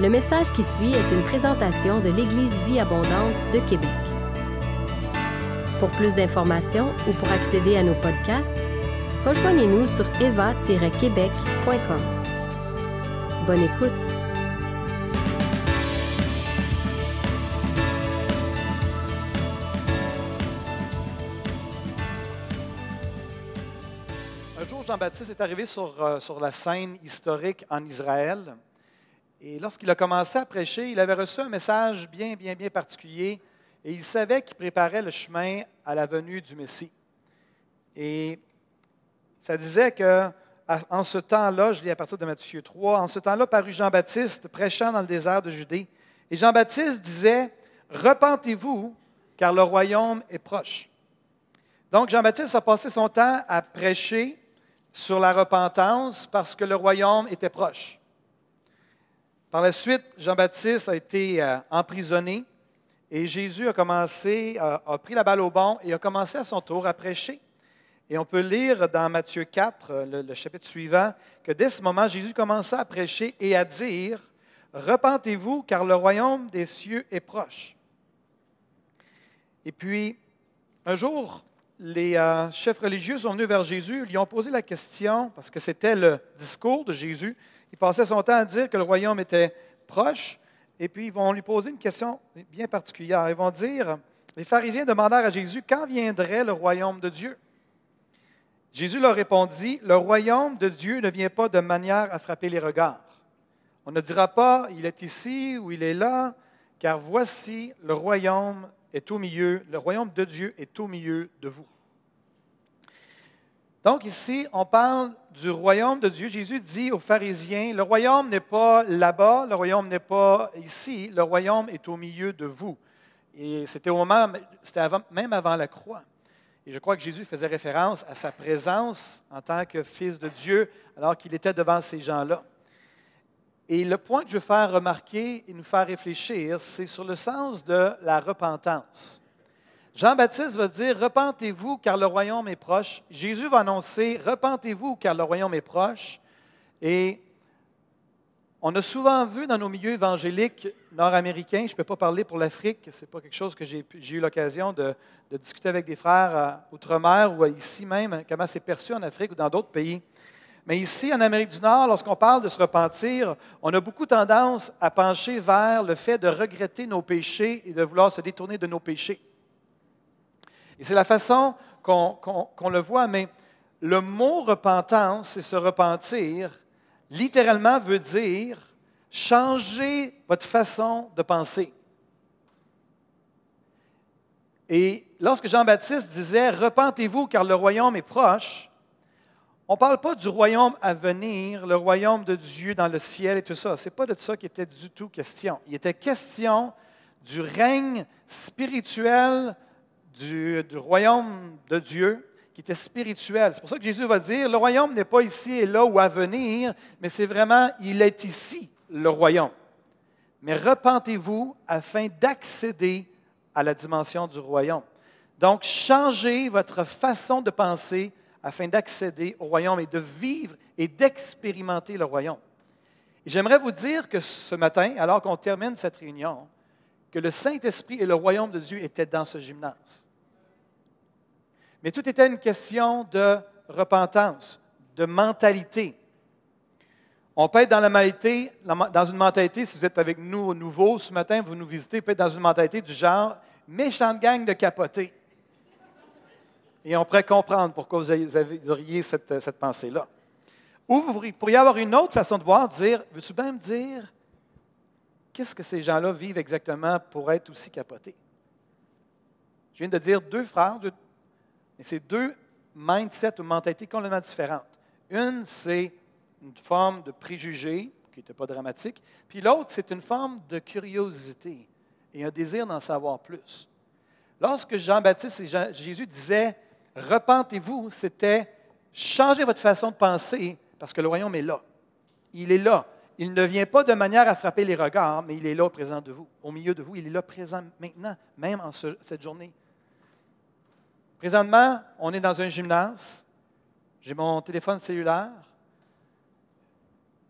Le message qui suit est une présentation de l'Église Vie Abondante de Québec. Pour plus d'informations ou pour accéder à nos podcasts, rejoignez-nous sur eva-québec.com. Bonne écoute! Un jour, Jean-Baptiste est arrivé sur, euh, sur la scène historique en Israël. Et lorsqu'il a commencé à prêcher, il avait reçu un message bien, bien, bien particulier. Et il savait qu'il préparait le chemin à la venue du Messie. Et ça disait que en ce temps-là, je lis à partir de Matthieu 3, en ce temps-là parut Jean-Baptiste prêchant dans le désert de Judée. Et Jean-Baptiste disait, Repentez-vous, car le royaume est proche. Donc Jean-Baptiste a passé son temps à prêcher sur la repentance parce que le royaume était proche. Par la suite, Jean-Baptiste a été euh, emprisonné et Jésus a commencé, a, a pris la balle au bon et a commencé à son tour à prêcher. Et on peut lire dans Matthieu 4, euh, le, chapitre suivant, que dès ce moment, Jésus commença à prêcher et à dire, Repentez-vous, car le royaume des cieux est proche. Et puis, un jour, les euh, chefs religieux sont venus vers Jésus, lui ont posé la question, parce que c'était le discours de Jésus. Il passait son temps à dire que le royaume était proche, et puis ils vont lui poser une question bien particulière. Ils vont dire, les pharisiens demandèrent à Jésus, quand viendrait le royaume de Dieu? Jésus leur répondit, le royaume de Dieu ne vient pas de manière à frapper les regards. On ne dira pas, il est ici ou il est là, car voici, le royaume est au milieu, le royaume de Dieu est au milieu de vous. Donc ici, on parle du royaume de Dieu. Jésus dit aux pharisiens, le royaume n'est pas là-bas, le royaume n'est pas ici, le royaume est au milieu de vous. Et c'était même avant la croix. Et je crois que Jésus faisait référence à sa présence en tant que fils de Dieu alors qu'il était devant ces gens-là. Et le point que je veux faire remarquer et nous faire réfléchir, c'est sur le sens de la repentance. Jean-Baptiste va dire, repentez-vous car le royaume est proche. Jésus va annoncer, repentez-vous car le royaume est proche. Et on a souvent vu dans nos milieux évangéliques nord-américains, je ne peux pas parler pour l'Afrique, ce n'est pas quelque chose que j'ai eu l'occasion de, discuter avec des frères euh, outre-mer ou ici même, comment c'est perçu en Afrique ou dans d'autres pays. Mais ici, en Amérique du Nord, lorsqu'on parle de se repentir, on a beaucoup tendance à pencher vers le fait de regretter nos péchés et de vouloir se détourner de nos péchés. Et c'est la façon qu'on qu qu le voit, mais le mot repentance et se repentir, littéralement veut dire changer votre façon de penser. Et lorsque Jean-Baptiste disait Repentez-vous car le royaume est proche, on ne parle pas du royaume à venir, le royaume de Dieu dans le ciel et tout ça. Ce n'est pas de ça qui était du tout question. Il était question du règne spirituel du, royaume de Dieu qui était spirituel. C'est pour ça que Jésus va dire, le royaume n'est pas ici et là ou à venir, mais c'est vraiment, il est ici, le royaume. Mais repentez-vous afin d'accéder à la dimension du royaume. Donc, changez votre façon de penser afin d'accéder au royaume et de vivre et d'expérimenter le royaume. J'aimerais vous dire que ce matin, alors qu'on termine cette réunion, que le Saint-Esprit et le royaume de Dieu étaient dans ce gymnase. Mais tout était une question de repentance, de mentalité. On peut être dans la mentalité, dans une mentalité, si vous êtes avec nous au nouveau ce matin, vous nous visitez, peut être dans une mentalité du genre méchante gang de capotés. Et on pourrait comprendre pourquoi vous auriez cette, cette pensée-là. Ou vous pourriez avoir une autre façon de voir, dire, veux-tu bien me dire qu'est-ce que ces gens-là vivent exactement pour être aussi capotés? Je viens de dire deux frères, deux, mais c'est deux mindsets ou mentalités complètement différentes. Une, c'est une forme de préjugé, qui n'était pas dramatique, puis l'autre, c'est une forme de curiosité et un désir d'en savoir plus. Lorsque Jean-Baptiste et Jésus disaient Repentez-vous, c'était changer votre façon de penser parce que le royaume est là. Il est là. Il ne vient pas de manière à frapper les regards, mais il est là présent de vous, au milieu de vous. Il est là présent maintenant, même en ce, cette journée. Présentement, on est dans un gymnase. J'ai mon téléphone cellulaire.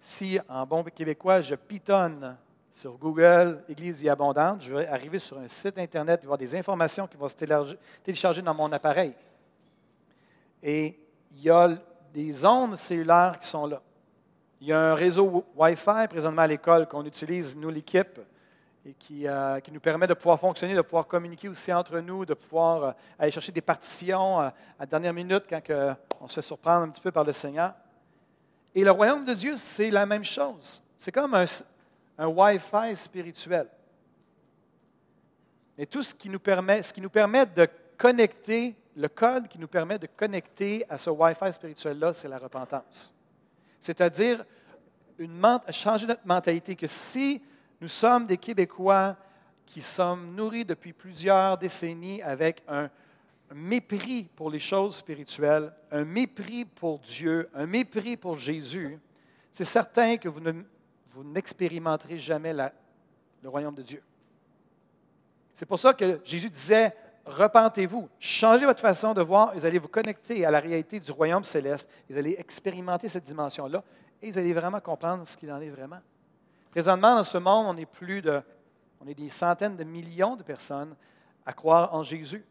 Si, en bon québécois, je pitonne sur Google, Église Vie Abondante, je vais arriver sur un site Internet, il y avoir des informations qui vont se télécharger dans mon appareil. Et il y a des ondes cellulaires qui sont là. Il y a un réseau Wi-Fi présentement à l'école qu'on utilise, nous, l'équipe, et euh, qui, nous permet de pouvoir fonctionner, de pouvoir communiquer aussi entre nous, de pouvoir euh, aller chercher des partitions euh, à dernière minute quand on se surprend un petit peu par le Seigneur. Et le royaume de Dieu, c'est la même chose. C'est comme un, un Wi-Fi spirituel. Et tout ce qui nous permet, ce qui nous permet de connecter, le code qui nous permet de connecter à ce Wi-Fi spirituel-là, c'est la repentance. C'est-à-dire une, changer notre mentalité, que si nous sommes des Québécois qui sommes nourris depuis plusieurs décennies avec un mépris pour les choses spirituelles, un mépris pour Dieu, un mépris pour Jésus, c'est certain que vous ne vous n'expérimenterez jamais le royaume de Dieu. C'est pour ça que Jésus disait, repentez-vous, changez votre façon de voir, vous allez vous connecter à la réalité du royaume céleste, vous allez expérimenter cette dimension-là, et vous allez vraiment comprendre ce qu'il en est vraiment. Présentement, dans ce monde, on est plus de, on est des centaines de millions de personnes à croire en Jésus,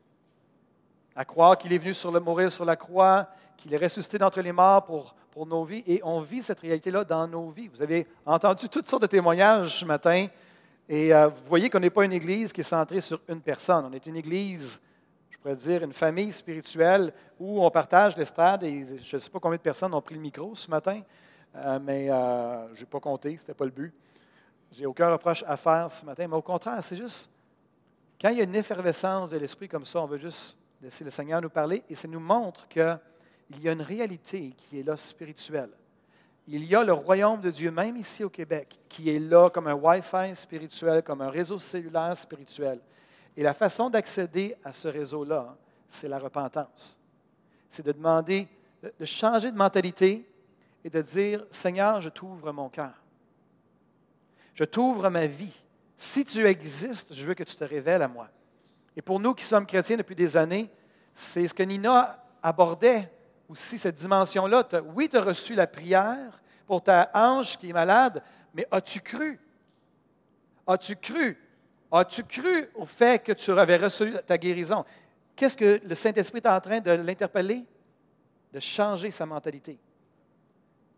à croire qu'il est venu sur le, mourir sur la croix, qu'il est ressuscité d'entre les morts pour, nos vies, et on vit cette réalité-là dans nos vies. Vous avez entendu toutes sortes de témoignages ce matin, et euh, vous voyez qu'on n'est pas une église qui est centrée sur une personne. On est une église, je pourrais dire, une famille spirituelle où on partage l'estrade, et je ne sais pas combien de personnes ont pris le micro ce matin, euh, mais euh, je n'ai pas compté, ce n'était pas le but. J'ai aucun reproche à faire ce matin, mais au contraire, c'est juste, quand il y a une effervescence de l'esprit comme ça, on veut juste laisser le Seigneur nous parler, et ça nous montre que il y a une réalité qui est là spirituelle. Il y a le royaume de Dieu, même ici au Québec, qui est là comme un Wi-Fi spirituel, comme un réseau cellulaire spirituel. Et la façon d'accéder à ce réseau-là, c'est la repentance. C'est de demander, de changer de mentalité et de dire, Seigneur, je t'ouvre mon cœur. Je t'ouvre ma vie. Si tu existes, je veux que tu te révèles à moi. Et pour nous qui sommes chrétiens depuis des années, c'est ce que Nina abordait aussi cette dimension-là. Oui, tu as reçu la prière pour ta hanche qui est malade, mais as-tu cru? As-tu cru? As-tu cru au fait que tu avais reçu ta guérison? Qu'est-ce que le Saint-Esprit est en train de l'interpeller? De changer sa mentalité.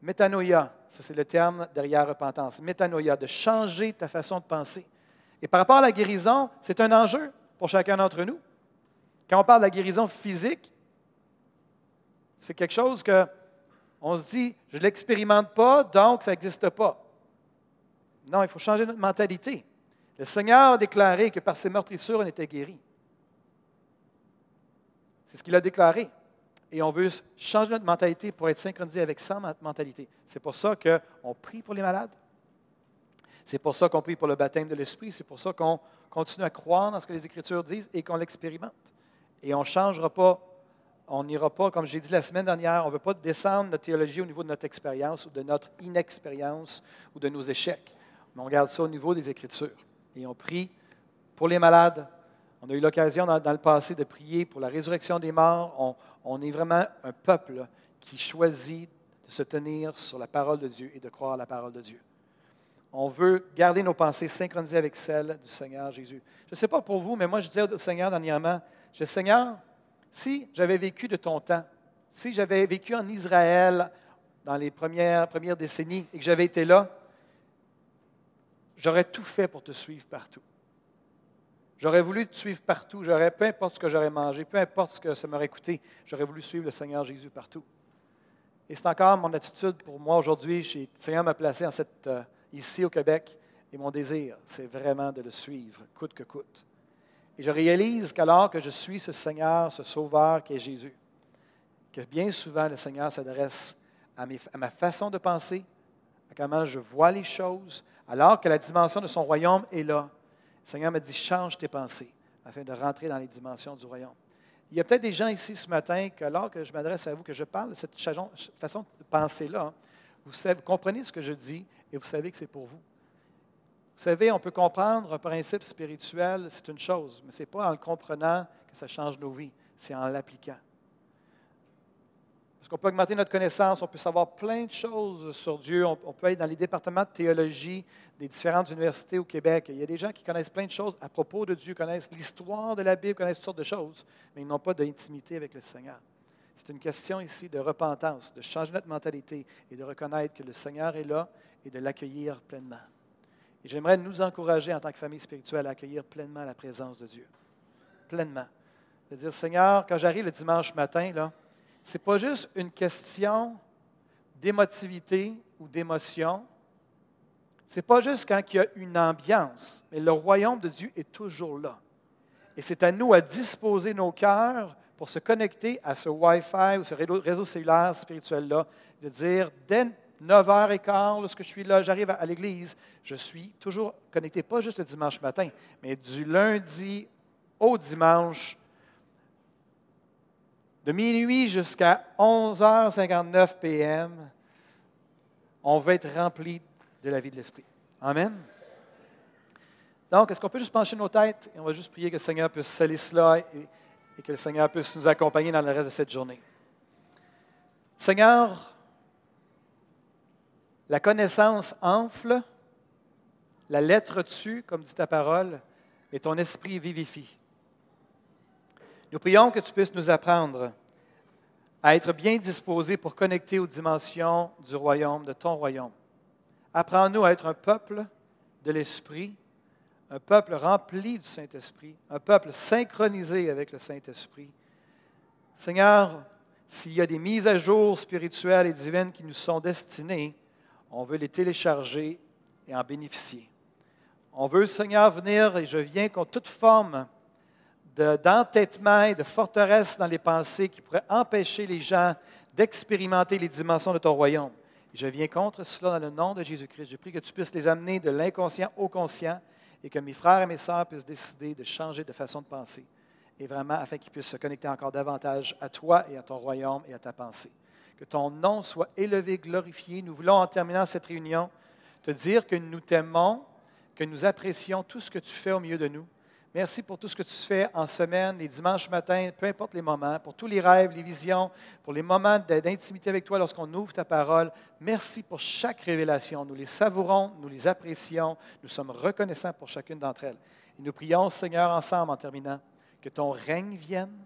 Métanoïa, ça c'est le terme derrière repentance. Métanoïa, de changer ta façon de penser. Et par rapport à la guérison, c'est un enjeu pour chacun d'entre nous. Quand on parle de la guérison physique, c'est quelque chose que on se dit, je ne l'expérimente pas, donc ça n'existe pas. Non, il faut changer notre mentalité. Le Seigneur a déclaré que par ses meurtrissures, on était guéri. C'est ce qu'il a déclaré. Et on veut changer notre mentalité pour être synchronisé avec sa mentalité. C'est pour ça qu'on prie pour les malades. C'est pour ça qu'on prie pour le baptême de l'Esprit. C'est pour ça qu'on continue à croire dans ce que les Écritures disent et qu'on l'expérimente. Et on ne changera pas on n'ira pas, comme j'ai dit la semaine dernière, on ne veut pas descendre notre théologie au niveau de notre expérience ou de notre inexpérience ou de nos échecs. Mais on garde ça au niveau des Écritures. Et on prie pour les malades. On a eu l'occasion dans, le passé de prier pour la résurrection des morts. On, est vraiment un peuple qui choisit de se tenir sur la parole de Dieu et de croire à la parole de Dieu. On veut garder nos pensées synchronisées avec celles du Seigneur Jésus. Je ne sais pas pour vous, mais moi je disais au Seigneur dernièrement, je dis, Seigneur, si j'avais vécu de ton temps, si j'avais vécu en Israël dans les premières décennies et que j'avais été là, j'aurais tout fait pour te suivre partout. J'aurais voulu te suivre partout. J'aurais, peu importe ce que j'aurais mangé, peu importe ce que ça m'aurait coûté, j'aurais voulu suivre le Seigneur Jésus partout. Et c'est encore mon attitude pour moi aujourd'hui. Le Seigneur m'a placé en cette, euh, ici au Québec et mon désir, c'est vraiment de le suivre, coûte que coûte. Et je réalise qu'alors que je suis ce Seigneur, ce Sauveur qui est Jésus, que bien souvent le Seigneur s'adresse à, ma façon de penser, à comment je vois les choses, alors que la dimension de son royaume est là. Le Seigneur me dit, change tes pensées afin de rentrer dans les dimensions du royaume. Il y a peut-être des gens ici ce matin que, alors que je m'adresse à vous, que je parle de cette façon de penser-là, vous, vous comprenez ce que je dis et vous savez que c'est pour vous. Vous savez, on peut comprendre un principe spirituel, c'est une chose, mais ce n'est pas en le comprenant que ça change nos vies, c'est en l'appliquant. Est-ce qu'on peut augmenter notre connaissance? On peut savoir plein de choses sur Dieu. On, peut être dans les départements de théologie des différentes universités au Québec. Il y a des gens qui connaissent plein de choses à propos de Dieu, connaissent l'histoire de la Bible, connaissent toutes sortes de choses, mais ils n'ont pas d'intimité avec le Seigneur. C'est une question ici de repentance, de changer notre mentalité et de reconnaître que le Seigneur est là et de l'accueillir pleinement. Et j'aimerais nous encourager en tant que famille spirituelle à accueillir pleinement la présence de Dieu. Pleinement. De dire, Seigneur, quand j'arrive le dimanche matin, là, n'est pas juste une question d'émotivité ou d'émotion. Ce n'est pas juste quand il y a une ambiance, mais le royaume de Dieu est toujours là. Et c'est à nous à disposer nos cœurs pour se connecter à ce Wi-Fi ou ce réseau cellulaire spirituel-là, de dire, dès 9h15, lorsque je suis là, j'arrive à l'église, je suis toujours connecté, pas juste le dimanche matin, mais du lundi au dimanche, de minuit jusqu'à 11h59 p.m., on va être rempli de la vie de l'Esprit. Amen. Donc, est-ce qu'on peut juste pencher nos têtes et on va juste prier que le Seigneur puisse sceller cela et, et que le Seigneur puisse nous accompagner dans le reste de cette journée. Seigneur, la connaissance enfle, la lettre tue, comme dit ta parole, et ton esprit vivifie. Nous prions que tu puisses nous apprendre à être bien disposés pour connecter aux dimensions du royaume, de ton royaume. Apprends-nous à être un peuple de l'Esprit, un peuple rempli du Saint-Esprit, un peuple synchronisé avec le Saint-Esprit. Seigneur, s'il y a des mises à jour spirituelles et divines qui nous sont destinées, on veut les télécharger et en bénéficier. On veut, Seigneur, venir, et je viens contre toute forme d'entêtement et de forteresse dans les pensées qui pourraient empêcher les gens d'expérimenter les dimensions de ton royaume. Je viens contre cela dans le nom de Jésus-Christ. Je prie que tu puisses les amener de l'inconscient au conscient et que mes frères et mes sœurs puissent décider de changer de façon de penser. Et vraiment, afin qu'ils puissent se connecter encore davantage à toi et à ton royaume et à ta pensée. Que ton nom soit élevé, glorifié. Nous voulons, en terminant cette réunion, te dire que nous t'aimons, que nous apprécions tout ce que tu fais au milieu de nous Merci pour tout ce que tu fais en semaine, les dimanches matins, peu importe les moments, pour tous les rêves, les visions, pour les moments d'intimité avec toi lorsqu'on ouvre ta parole. Merci pour chaque révélation. Nous les savourons, nous les apprécions, nous sommes reconnaissants pour chacune d'entre elles. Et nous prions, Seigneur, ensemble en terminant, que ton règne vienne,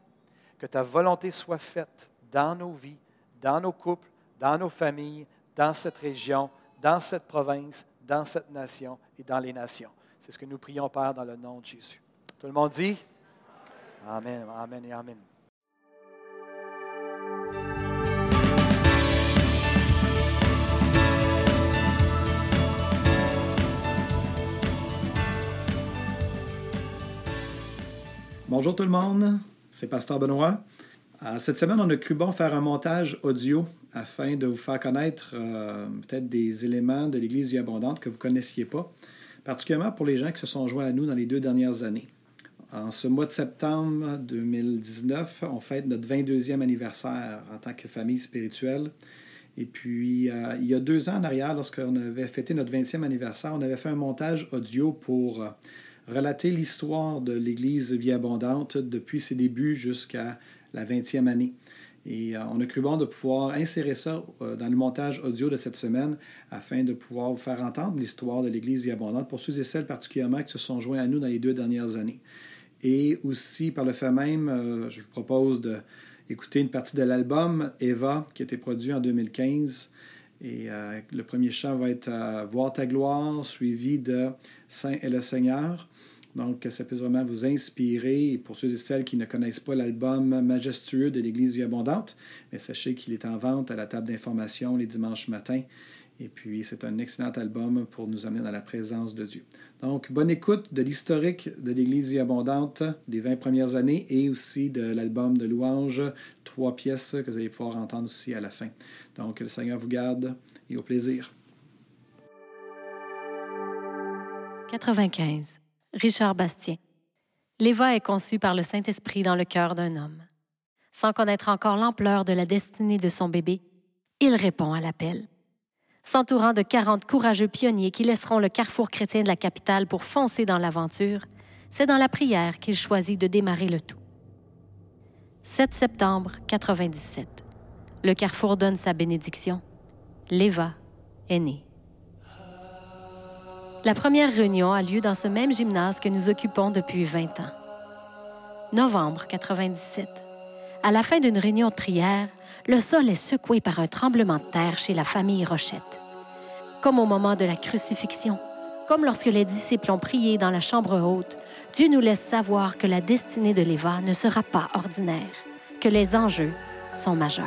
que ta volonté soit faite dans nos vies, dans nos couples, dans nos familles, dans cette région, dans cette province, dans cette nation et dans les nations. C'est ce que nous prions, Père, dans le nom de Jésus. Tout le monde dit? Amen, Amen et Amen. Bonjour tout le monde, c'est Pasteur Benoît. Euh, cette semaine, on a cru bon faire un montage audio afin de vous faire connaître euh, peut-être des éléments de l'Église Vie Abondante que vous ne connaissiez pas, particulièrement pour les gens qui se sont joints à nous dans les deux dernières années. En ce mois de septembre 2019, on fête notre 22e anniversaire en tant que famille spirituelle. Et puis, euh, il y a deux ans en arrière, lorsqu'on avait fêté notre 20e anniversaire, on avait fait un montage audio pour euh, relater l'histoire de l'Église Vie Abondante depuis ses débuts jusqu'à la 20e année. Et euh, on a cru bon de pouvoir insérer ça dans le montage audio de cette semaine afin de pouvoir vous faire entendre l'histoire de l'Église Vie Abondante pour ceux et celles particulièrement qui se sont joints à nous dans les deux dernières années. Et aussi, par le fait même, euh, je vous propose d'écouter une partie de l'album Eva, qui a été produit en 2015. Et euh, le premier chant va être euh, Voir ta gloire, suivi de Saint et le Seigneur. Donc, ça peut vraiment vous inspirer. Pour ceux et celles qui ne connaissent pas l'album majestueux de l'Église Vie Abondante, mais sachez qu'il est en vente à la table d'information les dimanches matins. Et puis, c'est un excellent album pour nous amener dans la présence de Dieu. Donc, bonne écoute de l'historique de l'Église Vie Abondante des 20 premières années et aussi de l'album de louanges, trois pièces que vous allez pouvoir entendre aussi à la fin. Donc, le Seigneur vous garde et au plaisir. 95. Richard Bastien. L'Éva est conçue par le Saint-Esprit dans le cœur d'un homme. Sans connaître encore l'ampleur de la destinée de son bébé, il répond à l'appel s'entourant de 40 courageux pionniers qui laisseront le carrefour chrétien de la capitale pour foncer dans l'aventure, c'est dans la prière qu'il choisit de démarrer le tout. 7 septembre 97. Le carrefour donne sa bénédiction. L'Eva est née. La première réunion a lieu dans ce même gymnase que nous occupons depuis 20 ans. Novembre 97. À la fin d'une réunion de prière, le sol est secoué par un tremblement de terre chez la famille Rochette. Comme au moment de la crucifixion, comme lorsque les disciples ont prié dans la chambre haute, Dieu nous laisse savoir que la destinée de l'Éva ne sera pas ordinaire, que les enjeux sont majeurs.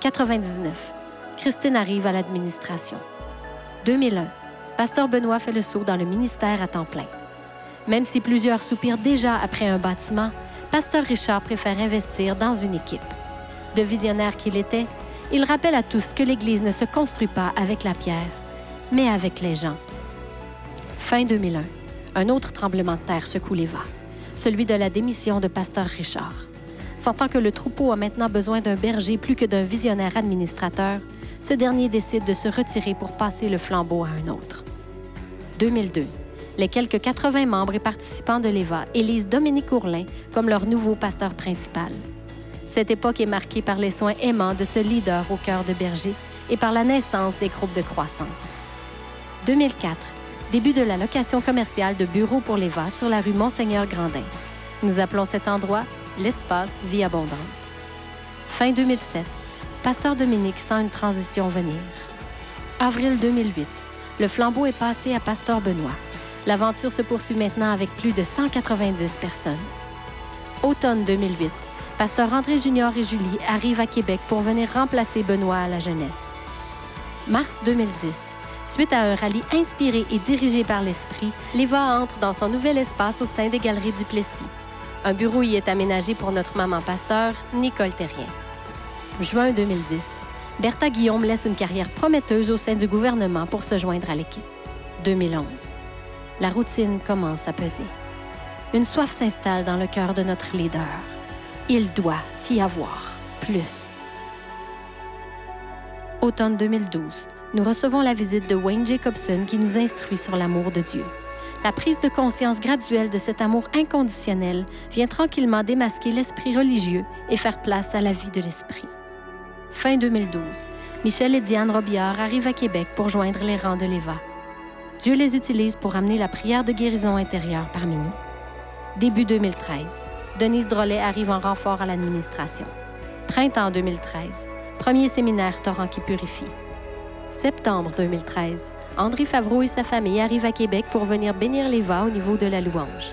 99. Christine arrive à l'administration. 2001. Pasteur Benoît fait le saut dans le ministère à temps plein. Même si plusieurs soupirent déjà après un bâtiment, Pasteur Richard préfère investir dans une équipe. De visionnaire qu'il était, il rappelle à tous que l'Église ne se construit pas avec la pierre, mais avec les gens. Fin 2001, un autre tremblement de terre secoue les vents, celui de la démission de Pasteur Richard. Sentant que le troupeau a maintenant besoin d'un berger plus que d'un visionnaire administrateur, ce dernier décide de se retirer pour passer le flambeau à un autre. 2002. Les quelques 80 membres et participants de l'EVA élisent Dominique Ourlin comme leur nouveau pasteur principal. Cette époque est marquée par les soins aimants de ce leader au cœur de berger et par la naissance des groupes de croissance. 2004. Début de la location commerciale de bureaux pour l'EVA sur la rue Monseigneur Grandin. Nous appelons cet endroit l'espace Vie abondante. Fin 2007 Pasteur Dominique sent une transition venir. Avril 2008. Le flambeau est passé à Pasteur Benoît. L'aventure se poursuit maintenant avec plus de 190 personnes. Automne 2008. Pasteur André Junior et Julie arrivent à Québec pour venir remplacer Benoît à la jeunesse. Mars 2010. Suite à un rallye inspiré et dirigé par l'Esprit, l'Eva entre dans son nouvel espace au sein des Galeries du Plessis. Un bureau y est aménagé pour notre maman pasteur, Nicole Terrien. Juin 2010. Bertha Guillaume laisse une carrière prometteuse au sein du gouvernement pour se joindre à l'équipe. 2011. La routine commence à peser. Une soif s'installe dans le cœur de notre leader. Il doit y avoir plus. Automne 2012. Nous recevons la visite de Wayne Jacobson qui nous instruit sur l'amour de Dieu. La prise de conscience graduelle de cet amour inconditionnel vient tranquillement démasquer l'esprit religieux et faire place à la vie de l'esprit. Fin 2012, Michel et Diane Robillard arrivent à Québec pour joindre les rangs de l'EVA. Dieu les utilise pour amener la prière de guérison intérieure parmi nous. Début 2013, Denise Drolet arrive en renfort à l'administration. Printemps 2013, premier séminaire Torrent qui purifie. Septembre 2013, André Favreau et sa famille arrivent à Québec pour venir bénir l'Eva au niveau de la louange.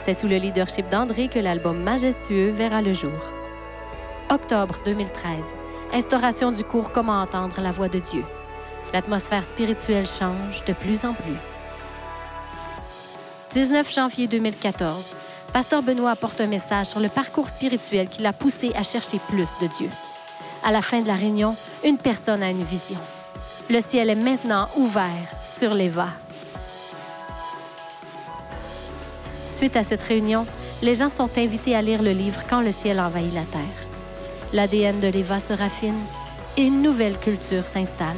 C'est sous le leadership d'André que l'album Majestueux verra le jour. Octobre 2013, instauration du cours Comment entendre la voix de Dieu. L'atmosphère spirituelle change de plus en plus. 19 janvier 2014, Pasteur Benoît apporte un message sur le parcours spirituel qui l'a poussé à chercher plus de Dieu. À la fin de la réunion, une personne a une vision. Le ciel est maintenant ouvert sur l'Eva. Suite à cette réunion, les gens sont invités à lire le livre Quand le ciel envahit la terre. L'ADN de l'Eva se raffine et une nouvelle culture s'installe.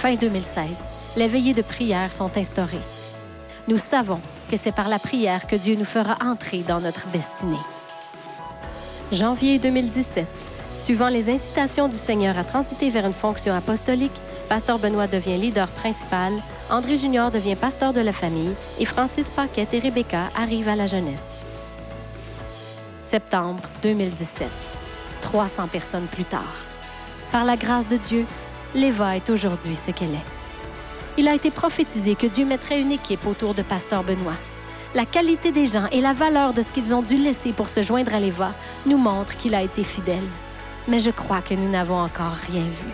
Fin 2016, les veillées de prière sont instaurées. Nous savons que c'est par la prière que Dieu nous fera entrer dans notre destinée. Janvier 2017, Suivant les incitations du Seigneur à transiter vers une fonction apostolique, Pasteur Benoît devient leader principal, André Junior devient pasteur de la famille et Francis Paquette et Rebecca arrivent à la jeunesse. Septembre 2017. 300 personnes plus tard. Par la grâce de Dieu, l'Eva est aujourd'hui ce qu'elle est. Il a été prophétisé que Dieu mettrait une équipe autour de Pasteur Benoît. La qualité des gens et la valeur de ce qu'ils ont dû laisser pour se joindre à l'Eva nous montrent qu'il a été fidèle mais je crois que nous n'avons encore rien vu.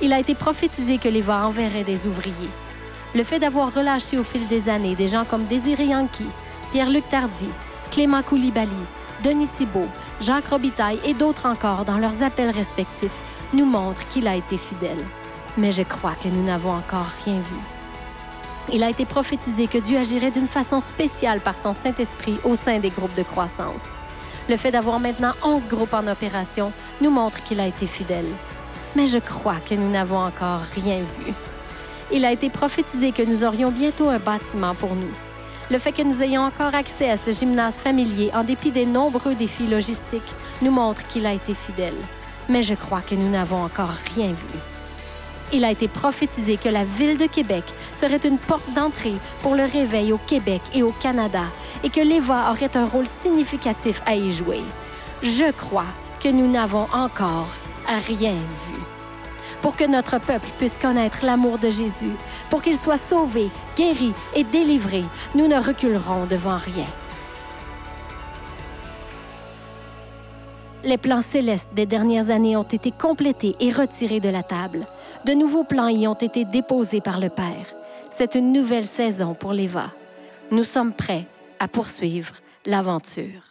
Il a été prophétisé que l'Éva enverrait des ouvriers. Le fait d'avoir relâché au fil des années des gens comme Désiré Yankee, Pierre-Luc Tardy, Clément Koulibaly, Denis Thibault, Jacques Robitaille et d'autres encore dans leurs appels respectifs nous montre qu'il a été fidèle. Mais je crois que nous n'avons encore rien vu. Il a été prophétisé que Dieu agirait d'une façon spéciale par son Saint-Esprit au sein des groupes de croissance. Le fait d'avoir maintenant 11 groupes en opération nous montre qu'il a été fidèle. Mais je crois que nous n'avons encore rien vu. Il a été prophétisé que nous aurions bientôt un bâtiment pour nous. Le fait que nous ayons encore accès à ce gymnase familier en dépit des nombreux défis logistiques nous montre qu'il a été fidèle. Mais je crois que nous n'avons encore rien vu. Il a été prophétisé que la ville de Québec serait une porte d'entrée pour le réveil au Québec et au Canada et que l'EVA aurait un rôle significatif à y jouer. Je crois que nous n'avons encore rien vu. Pour que notre peuple puisse connaître l'amour de Jésus, pour qu'il soit sauvé, guéri et délivré, nous ne reculerons devant rien. Les plans célestes des dernières années ont été complétés et retirés de la table. De nouveaux plans y ont été déposés par le Père. C'est une nouvelle saison pour l'EVA. Nous sommes prêts à poursuivre l'aventure.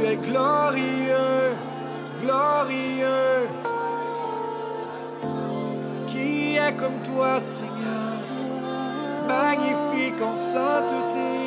tu es glorieux, glorieux. Qui est comme toi, Seigneur, magnifique en sainteté.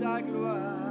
ta gloire.